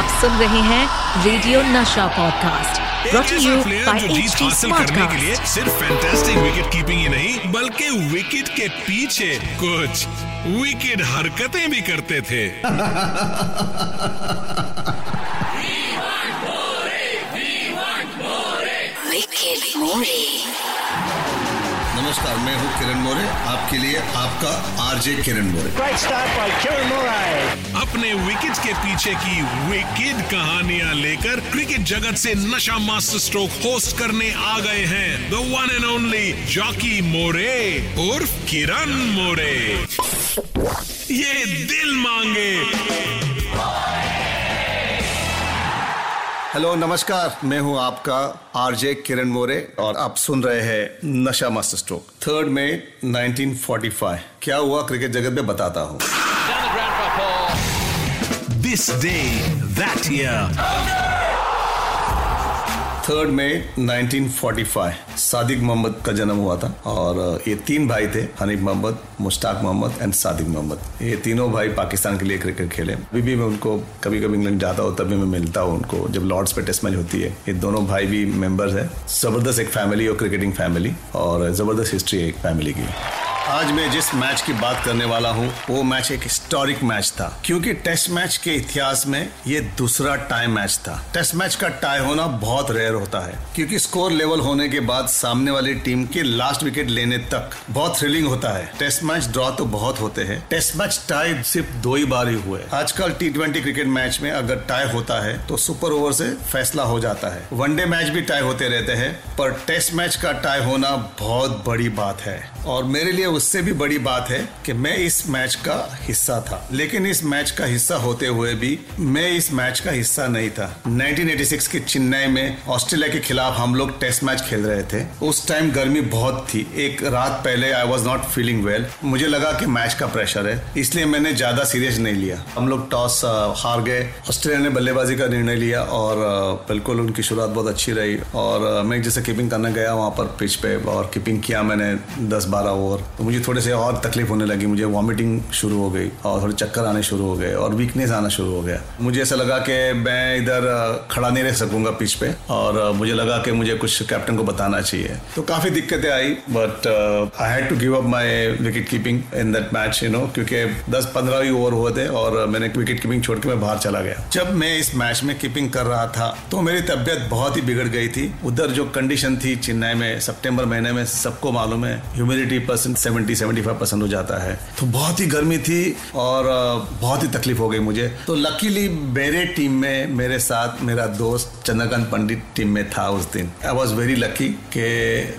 आप सुन रहे हैं radio Nasha podcast brought you by HT हासिल करने के लिए सिर्फ़ फैंटास्टिक विकेट कीपिंग ही नहीं बल्कि विकेट के पीछे कुछ विकेट हरकतें भी करते थे. नमस्कार मैं हूँ किरण मोरे आपके लिए आपका RJ Kiran More Great start by Kieran. अपने विकेट के पीछे की विकेट कहानियाँ लेकर क्रिकेट जगत से नशा मास्टर स्ट्रोक होस्ट करने आ गए हैं the one and only jockey More उर्फ़ Kiran More ये दिल मांगे। हेलो नमस्कार। मैं हूँ आपका आरजे किरण मोरे और आप सुन रहे हैं नशा मास्टर स्ट्रोक थर्ड मई 1945 क्या हुआ? क्रिकेट जगत में बताता हूँ। This day that year third मई 1945 सादिक मोहम्मद का जन्म हुआ था और ये तीन भाई थे, हनीफ मोहम्मद, मुश्ताक मोहम्मद एंड सादिक मोहम्मद। ये तीनों भाई पाकिस्तान के लिए क्रिकेट खेले। अभी भी मैं उनको कभी कभी इंग्लैंड जाता हूँ तभी मैं मिलता हूँ उनको। जब लॉर्ड्स पे टेस्ट मैच होती है, ये दोनों भाई भी मेंबर्स हैं। ज़बरदस्त एक फैमिली और क्रिकेटिंग फैमिली और ज़बरदस्त हिस्ट्री है एक फैमिली की। आज मैं जिस मैच की बात करने वाला हूँ, वो मैच एक हिस्टोरिक मैच था। क्योंकि टेस्ट मैच के इतिहास में ये दूसरा टाई मैच था। टेस्ट मैच का टाई होना बहुत रेयर होता है। क्योंकि स्कोर लेवल होने के बाद सामने वाली टीम के लास्ट विकेट लेने तक बहुत थ्रिलिंग होता है। टेस्ट मैच ड्रॉ तो बहुत होते हैं। टेस्ट मैच टाई सिर्फ़ दो ही बार ही हुए। आजकल टी क्रिकेट मैच में अगर टाई होता है तो सुपर ओवर से फैसला हो जाता है। वनडे मैच भी टाई होते रहते हैं। पर टेस्ट मैच का टाई होना बहुत बड़ी बात है। और मेरे लिए उससे भी बड़ी बात है कि मैं इस मैच का हिस्सा था। लेकिन इस मैच का हिस्सा होते हुए भी मैं इस मैच का हिस्सा नहीं था। 1986 के चेन्नई में ऑस्ट्रेलिया के खिलाफ हम लोग टेस्ट मैच खेल रहे थे। उस टाइम गर्मी बहुत थी। एक रात पहले I was not feeling well मुझे लगा कि मैच का प्रेशर है। इसलिए मैंने ज़्यादा सीरियस नहीं लिया। हम लोग टॉस हार गए। ऑस्ट्रेलिया ने बल्लेबाजी का निर्णय लिया और बिल्कुल उनकी शुरुआत बहुत अच्छी रही। और मैं जैसे कीपिंग करने गया वहाँ पर पिच पे और कीपिंग किया मैंने 10-12 ओवर तो मुझे थोड़े से और तकलीफ़ होने लगी, मुझे वॉमिटिंग शुरू हो गई और थोड़े चक्कर आने शुरू हो गए और वीकनेस आना शुरू हो गया। मुझे ऐसा लगा कि मैं इधर खड़ा नहीं रह सकूँगा पिच पे और मुझे लगा कि मुझे कुछ कैप्टन को बताना चाहिए। तो काफ़ी दिक्कतें आई but I had to give up my wicket keeping in that match you know क्योंकि 10-15 ही ओवर हुए थे और मैंने विकेट कीपिंग छोड़ के मैं बाहर चला गया। जब मैं इस मैच में कीपिंग कर रहा था तो मेरी तबियत बहुत ही बिगड़ गई थी। उधर जो कंडीशन थी, चेन्नई में, सितंबर महीने में सबको मालूम है humidity percent seventy seventy five percent हो जाता है। तो बहुत ही गर्मी थी और बहुत ही तकलीफ़ हो गई मुझे। तो लकीली मेरे टीम में, मेरे साथ मेरा दोस्त चंद्रकांत पंडित टीम में था उस दिन। आई वॉज़ वेरी लकी कि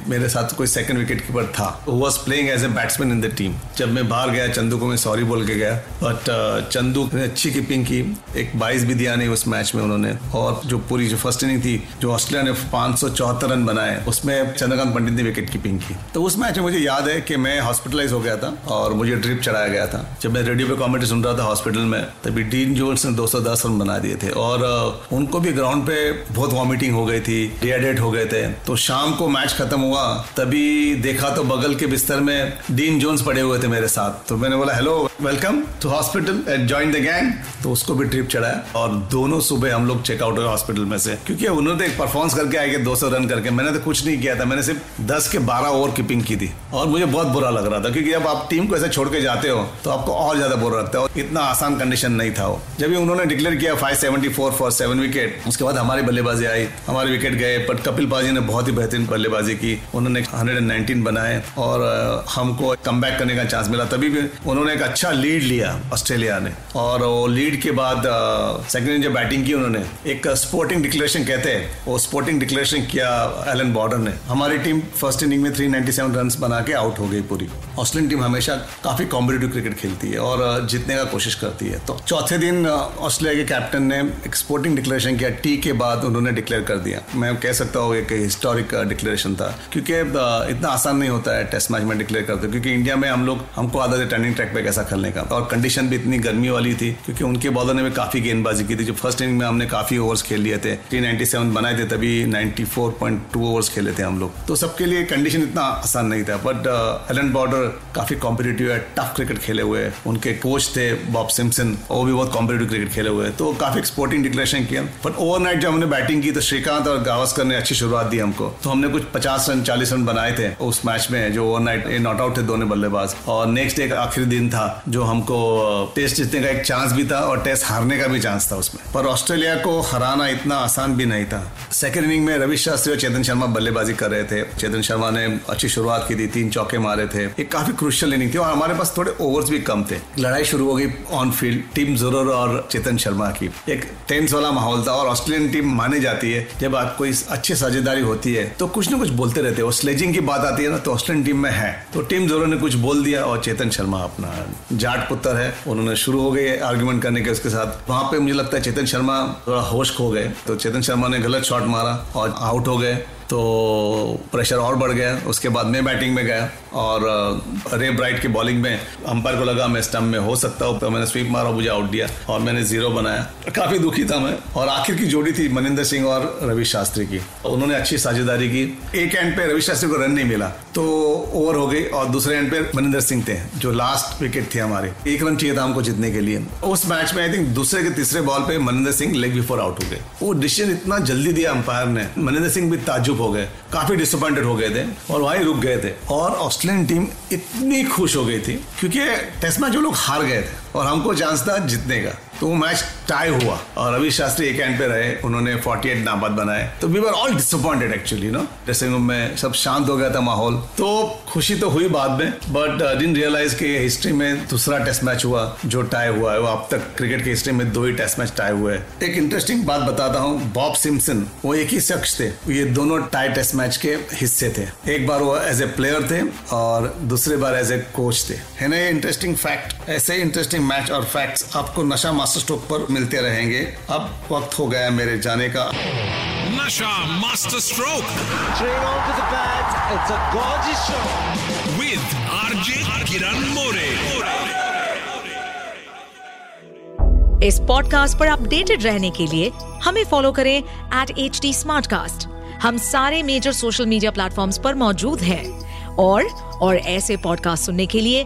मेरे साथ कोई सेकंड विकेट कीपर था was playing as a batsman in the team जब मैं बाहर गया, चंदू को मैं सॉरी बोल के गया। बट चंदू ने अच्छी कीपिंग की। एक बाईस भी दिया नहीं उस मैच में उन्होंने। और जो पूरी जो फ़र्स्ट इनिंग थी, जो ऑस्ट्रेलिया ने पाँच रन बनाए, उसमें चंद्रकांत पंडित ने विकेट कीपिंग की। तो उस मैच में मुझे याद है कि मैं हॉस्पिटलाइज हो गया था और मुझे ड्रिप चढ़ाया गया था। जब मैं रेडियो पे कॉमेडी सुन रहा था हॉस्पिटल में, तभी डीन जोन्स ने 210 रन बना दिए थे और उनको भी ग्राउंड पे बहुत वॉमिटिंग हो गई थी डिहाइड्रेट हो गए थे। तो शाम को मैच खत्म हुआ, तभी देखा तो बगल के बिस्तर में डीन जोन्स पड़े हुए थे मेरे साथ। तो मैंने बोला hello welcome to hospital and join the gang तो उसको भी ट्रिप चढ़ाया और दोनों सुबह हम लोग चेकआउट हुए हॉस्पिटल में से। क्योंकि उन्होंने एक परफॉर्मेंस करके आए 200 रन करके। मैंने तो कुछ नहीं किया था, मैंने सिर्फ़ 10 के 12 ओवर कीपिंग की थी। और मुझे बहुत बुरा लग रहा था, क्योंकि जब आप टीम को ऐसे छोड़ के जाते हो तो आपको और ज़्यादा बुरा लगता है इतना आसान कंडीशन नहीं था वो। जब उन्होंने डिक्लेयर किया 574 फॉर सेवन विकेट उसके बाद हमारी बल्लेबाजी आई, हमारे विकेट गए बट कपिल पाजी ने बहुत ही बेहतरीन बल्लेबाजी की। उन्होंने 119 बनाए और हमको कम करने का चांस मिला। तभी भी उन्होंने एक अच्छा लीड लिया ऑस्ट्रेलिया ने। और वो लीड के बाद सेकंड जब बैटिंग की उन्होंने, एक स्पोर्टिंग डिक्लेरेशन कहते हैं, वो स्पोर्टिंग डिक्लेरेशन किया एलन बॉर्डर ने। हमारी टीम फ़र्स्ट इनिंग में 397 रन बना के आउट हो गई पूरी। ऑस्ट्रेलियन टीम हमेशा काफ़ी कॉम्पिटेटिव क्रिकेट खेलती है और जीतने का कोशिश करती है। तो चौथे दिन ऑस्ट्रेलिया के कैप्टन ने एक स्पोर्टिंग डिक्लेरेशन किया। टी के बाद उन्होंने डिक्लेयर कर दिया। मैं कह सकता हूँ एक हिस्टोरिक डिक्लेरेशन था। क्योंकि इतना आसान नहीं होता है टेस्ट मैच में डिक्लेयर करते। क्योंकि इंडिया में हम लोग हमको आदत है टर्निंग ट्रैक पे कैसा खेलने का। और कंडीशन भी इतनी गर्मी वाली थी। क्योंकि उनके बॉलर ने भी काफ़ी गेंदबाजी की थी। जो फ़र्स्ट इनिंग में हमने काफ़ी ओवर्स खेल लिए थे। 397 बनाए थे तभी 94.2 ओवर्स खेले थे हम लोग। तो सबके लिए कंडीशन इतना आसान नहीं था। बट बॉर्डर काफ़ी कॉम्पिटेटिव है टफ क्रिकेट खेले हुए उनके कोच थे बॉब सिम्सन वो भी बहुत कॉम्पिटेटिव क्रिकेट खेले हुए तो काफ़ी एक्सपोर्टिंग डिक्लेरेशन किया। बट ओवरनाइट जब हमने बैटिंग की तो श्रीकांत और गावस्कर ने अच्छी शुरुआत दी हमको। तो हमने कुछ पचास रन, चालीस रन बनाए थे उस मैच में, जो ओवरनाइट नॉट आउट थे दोनों बल्लेबाज। और नेक्स्ट डे आखिरी दिन था, जो हमको टेस्ट जीतने का एक चांस भी था और टेस्ट हारने का भी चांस था उसमें। पर ऑस्ट्रेलिया को हराना इतना आसान भी नहीं था। सेकेंड इनिंग में रवि शास्त्री और चेतन शर्मा बल्लेबाजी कर रहे थे। चेतन शर्मा ने अच्छी शुरुआत की थी, तीन चौके मारे थे। एक काफ़ी क्रुशियल इनिंग थी और हमारे पास थोड़े ओवर्स भी कम थे। लड़ाई शुरू हो गई ऑन फ़ील्ड टीम ज़रूर और चेतन शर्मा की। एक टेंस वाला माहौल था और ऑस्ट्रेलियन टीम मानी जाती है। जब आप कोई अच्छी साझेदारी होती है तो कुछ ना कुछ बोलते रहते हैं। स्लेजिंग की बात आती है ना तो ऑस्ट्रेलियन टीम में है। तो टीम जोरो ने कुछ बोल दिया और चेतन शर्मा अपना जाट पुत्र है। उन्होंने शुरू हो गए आर्ग्यूमेंट करने के उसके साथ। वहाँ पे मुझे लगता है चेतन शर्मा थोड़ा होश खो गए। तो चेतन शर्मा ने गलत शॉट मारा और आउट हो गए। तो प्रेशर और बढ़ गया। उसके बाद मैं बैटिंग में गया और रे ब्राइट की बॉलिंग में अंपायर को लगा मैं स्टम्प में हो सकता हूँ तो मैंने स्वीप मारा, मुझे आउट दिया और मैंने ज़ीरो बनाया। काफ़ी दुखी था मैं। और आखिर की जोड़ी थी मनिंदर सिंह और रवि शास्त्री की। उन्होंने अच्छी साझेदारी की। एक एंड पे रवि शास्त्री को रन नहीं मिला तो ओवर हो गई और दूसरे एंड पे मनिंदर सिंह थे, जो लास्ट विकेट थे हमारे। एक रन चाहिए था हमको जीतने के लिए। उस मैच में आई थिंक दूसरे के तीसरे बॉल पे Maninder Singh leg before out हो गए। वो डिसीज़न इतना जल्दी दिया अंपायर ने। मनिंदर सिंह भी ताजुब हो गए, काफ़ी डिसअपॉइंटेड हो गए थे और वहीं रुक गए थे। और ऑस्ट्रेलियन टीम इतनी खुश हो गई थी, क्योंकि टेस्ट मैच जो लोग हार गए थे और हमको चांस था जीतने का। तो वो मैच टाई हुआ। और रवि शास्त्री एक एंड पे रहे, उन्होंने 48 नाबाद बनाए। तो we were all disappointed actually no dressing room में सब शांत हो गया था माहौल। तो खुशी तो हुई बाद में बट डिन रियलाइज़ कि हिस्ट्री में दूसरा टेस्ट मैच हुआ, जो टाई हुआ है। वो अब तक क्रिकेट की हिस्ट्री में दो ही टेस्ट मैच टाई हुए एक इंटरेस्टिंग बात बताता हूँ बॉब सिम्सन वो एक ही शख्स थे। ये दोनों टाई टेस्ट मैच के हिस्से थे। एक बार वो एज ए प्लेयर थे, और दूसरे बार एज ए कोच थे। है ना ये इंटरेस्टिंग फैक्ट ऐसे इंटरेस्टिंग मैच और फैक्ट्स आपको नशा मास्टर स्ट्रोक पर मिलते रहेंगे। अब वक्त हो गया मेरे जाने का। Nasha master stroke. With RJ Kiran More इस पॉडकास्ट पर अपडेटेड रहने के लिए हमें फॉलो करें एट एच डी हम सारे मेजर सोशल मीडिया प्लेटफॉर्म्स पर मौजूद हैं। और और ऐसे पॉडकास्ट सुनने के लिए